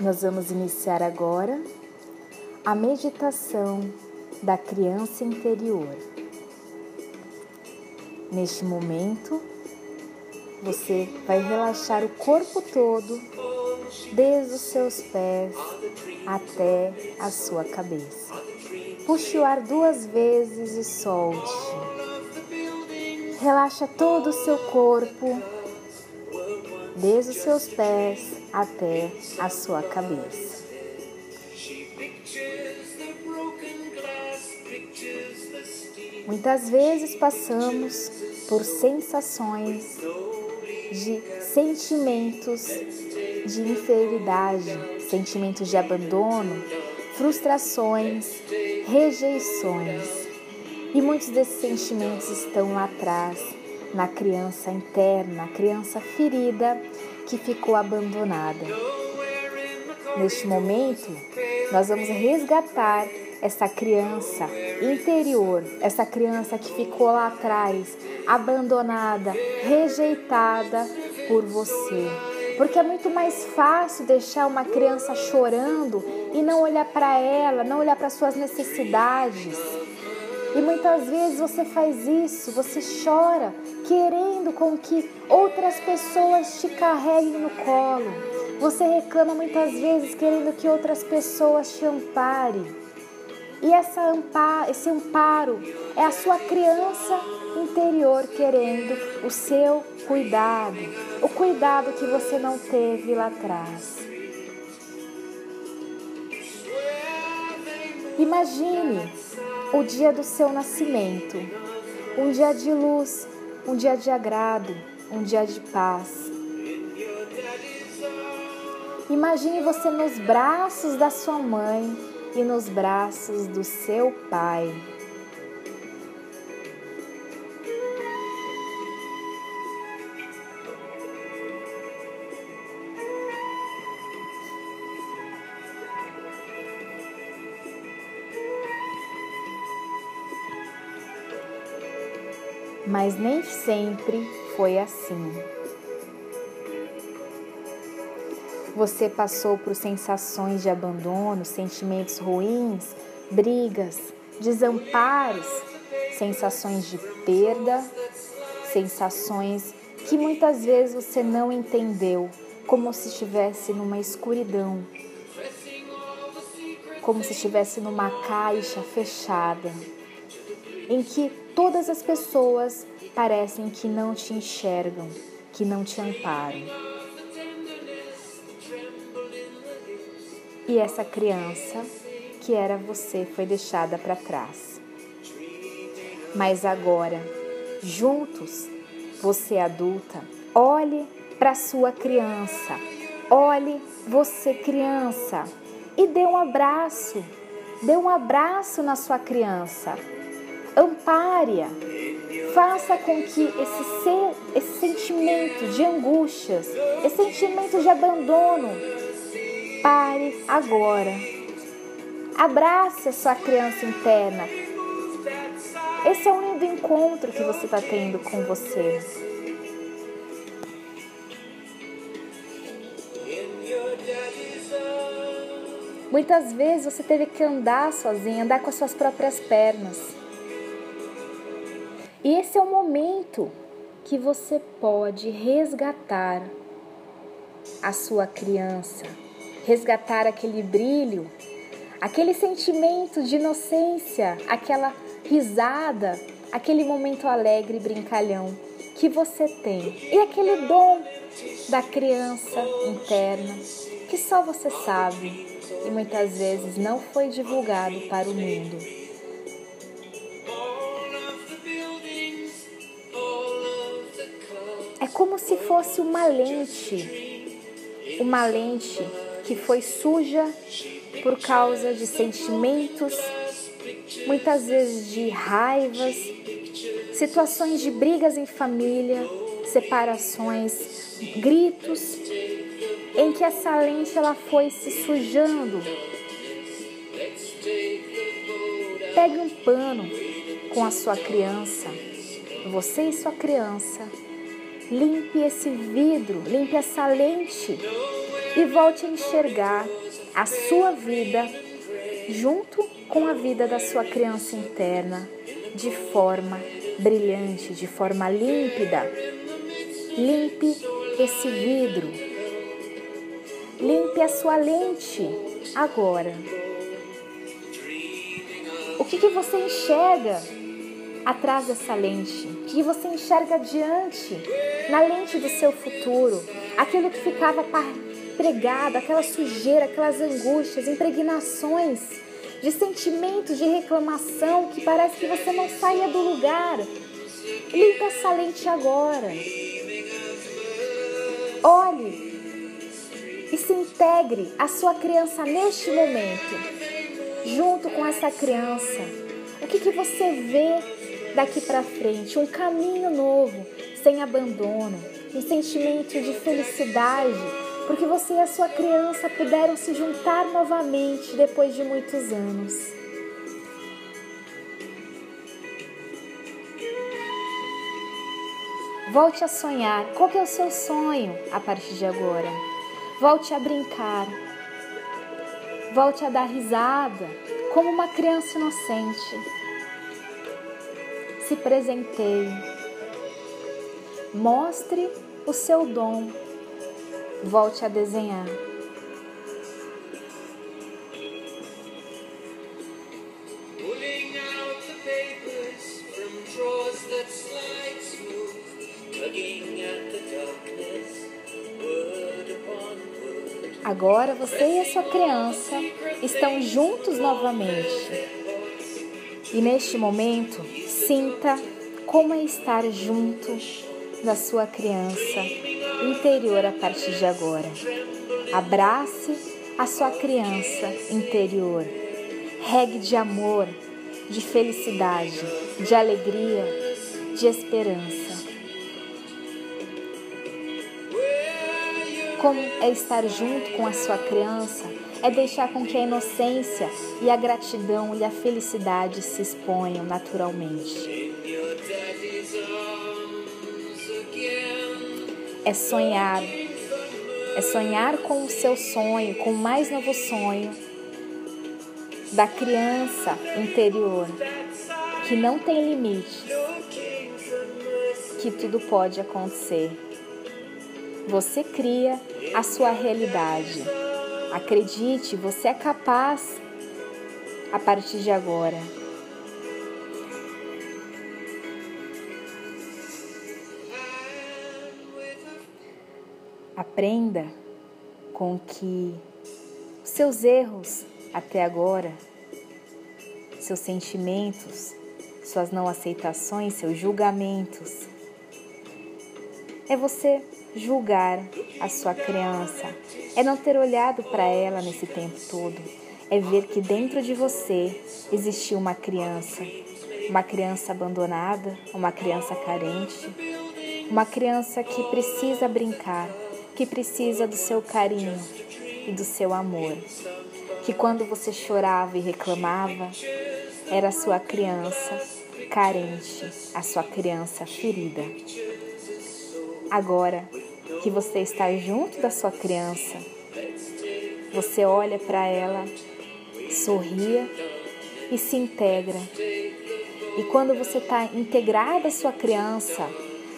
Nós vamos iniciar agora a meditação da criança interior. Neste momento, você vai relaxar o corpo todo, desde os seus pés até a sua cabeça. Puxe o ar duas vezes e solte. Relaxa todo o seu corpo, desde os seus pés até a sua cabeça. Muitas vezes passamos por sensações de sentimentos de inferioridade, sentimentos de abandono, frustrações, rejeições. E muitos desses sentimentos estão lá atrás, na criança interna, a criança ferida que ficou abandonada. Neste momento, nós vamos resgatar essa criança interior, essa criança que ficou lá atrás, abandonada, rejeitada por você. Porque é muito mais fácil deixar uma criança chorando e não olhar para ela, não olhar para suas necessidades. E muitas vezes você faz isso, você chora, querendo com que outras pessoas te carreguem no colo. Você reclama muitas vezes querendo que outras pessoas te amparem. E essa amparo, esse amparo é a sua criança interior querendo o seu cuidado, o cuidado que você não teve lá atrás. Imagine o dia do seu nascimento, um dia de luz, um dia de agrado, um dia de paz. Imagine você nos braços da sua mãe e nos braços do seu pai. Mas nem sempre foi assim. Você passou por sensações de abandono, sentimentos ruins, brigas, desamparos, sensações de perda, sensações que muitas vezes você não entendeu, como se estivesse numa escuridão, como se estivesse numa caixa fechada, em que todas as pessoas parecem que não te enxergam, que não te amparam. E essa criança, que era você, foi deixada para trás. Mas agora, juntos, você adulta, olhe para sua criança, olhe você criança e dê um abraço, dê um abraço na sua criança, ampare-a, faça com que esse, ser, esse sentimento de angústias, esse sentimento de abandono, Pare agora. Abrace a sua criança interna. Esse é um lindo encontro que você está tendo com você. Muitas vezes você teve que andar sozinha, andar com as suas próprias pernas. E esse é o momento que você pode resgatar a sua criança resgatar aquele brilho, aquele sentimento de inocência, aquela risada, aquele momento alegre e brincalhão que você tem. E aquele dom da criança interna que só você sabe e muitas vezes não foi divulgado para o mundo. Se fosse uma lente, uma lente que foi suja por causa de sentimentos, muitas vezes de raivas, situações de brigas em família, separações, gritos, em que essa lente ela foi se sujando. Pegue um pano com a sua criança, você e sua criança, limpe esse vidro, limpe essa lente e volte a enxergar a sua vida junto com a vida da sua criança interna de forma brilhante, de forma límpida. Limpe esse vidro. Limpe a sua lente agora. O que, que você enxerga atrás dessa lente? Que você enxerga diante, na lente do seu futuro? Aquilo que ficava pregado, aquela sujeira, aquelas angústias, impregnações de sentimentos de reclamação que parece que você não saia do lugar. Limpa essa lente agora. Olhe e se integre a sua criança neste momento junto com essa criança. O que, que você vê daqui para frente? Um caminho novo, sem abandono, um sentimento de felicidade, porque você e a sua criança puderam se juntar novamente depois de muitos anos. Volte a sonhar. Qual é o seu sonho a partir de agora? Volte a brincar. Volte a dar risada, como uma criança inocente. Se presenteie. Mostre o seu dom. Volte a desenhar. Agora você e a sua criança estão juntos novamente. E neste momento, sinta como é estar junto da sua criança interior a partir de agora. Abrace a sua criança interior. Regue de amor, de felicidade, de alegria, de esperança. Como é estar junto com a sua criança? É deixar com que a inocência e a gratidão e a felicidade se exponham naturalmente. É sonhar, é sonhar com o seu sonho, com o mais novo sonho da criança interior, que não tem limites, que tudo pode acontecer. Você cria a sua realidade. Acredite, você é capaz a partir de agora. Aprenda com que seus erros até agora, seus sentimentos, suas não aceitações, seus julgamentos, é você julgar a sua criança, é não ter olhado para ela nesse tempo todo, é ver que dentro de você existiu uma criança, uma criança abandonada, uma criança carente, uma criança que precisa brincar, que precisa do seu carinho e do seu amor. Que quando você chorava e reclamava, era a sua criança carente, a sua criança ferida. Agora que você está junto da sua criança, você olha para ela, sorria e se integra. E quando você está integrada à sua criança,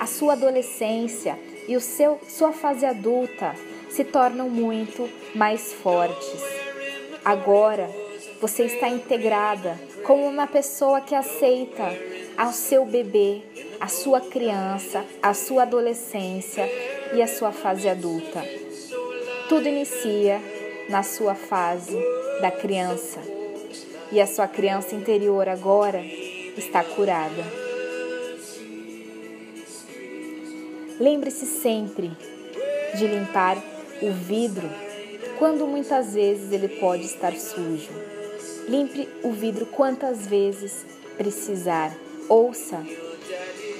a sua adolescência e o seu, sua fase adulta se tornam muito mais fortes. Agora você está integrada como uma pessoa que aceita ao seu bebê, a sua criança, a sua adolescência e a sua fase adulta. Tudo inicia na sua fase da criança e a sua criança interior agora está curada. Lembre-se sempre de limpar o vidro quando muitas vezes ele pode estar sujo. Limpe o vidro quantas vezes precisar Ouça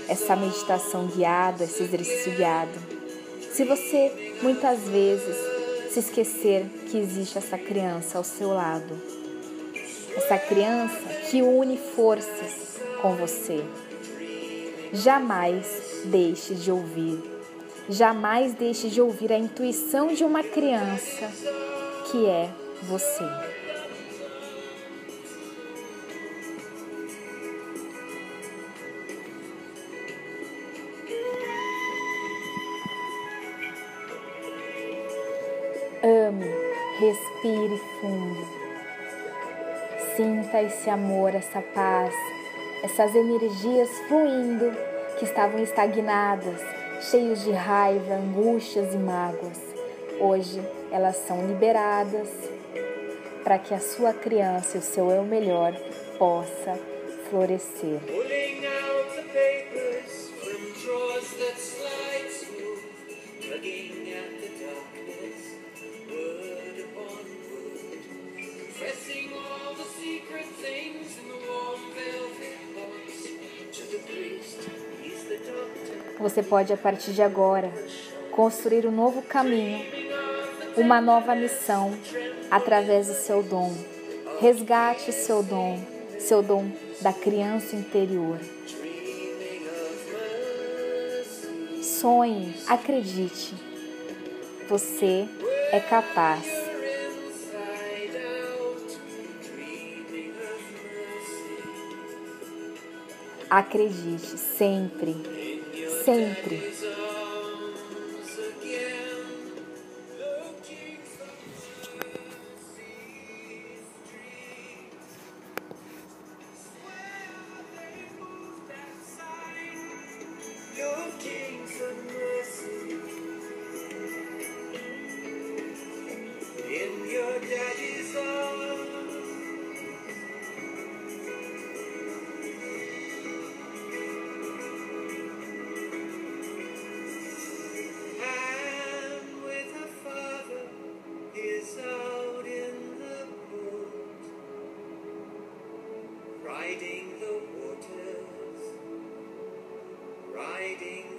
essa meditação guiada, esse exercício guiado. Se você muitas vezes se esquecer que existe essa criança ao seu lado, essa criança que une forças com você, jamais deixe de ouvir Jamais deixe de ouvir a intuição de uma criança, que é você. Ame, respire fundo. Sinta esse amor, essa paz, essas energias fluindo que estavam estagnadas, cheios de raiva, angústias e mágoas. Hoje elas são liberadas para que a sua criança, o seu eu melhor, possa florescer. Você pode, a partir de agora, construir um novo caminho, uma nova missão através do seu dom. Resgate seu dom, seu dom da criança interior. Sonhe, acredite. Você é capaz. Acredite sempre sempre. waiting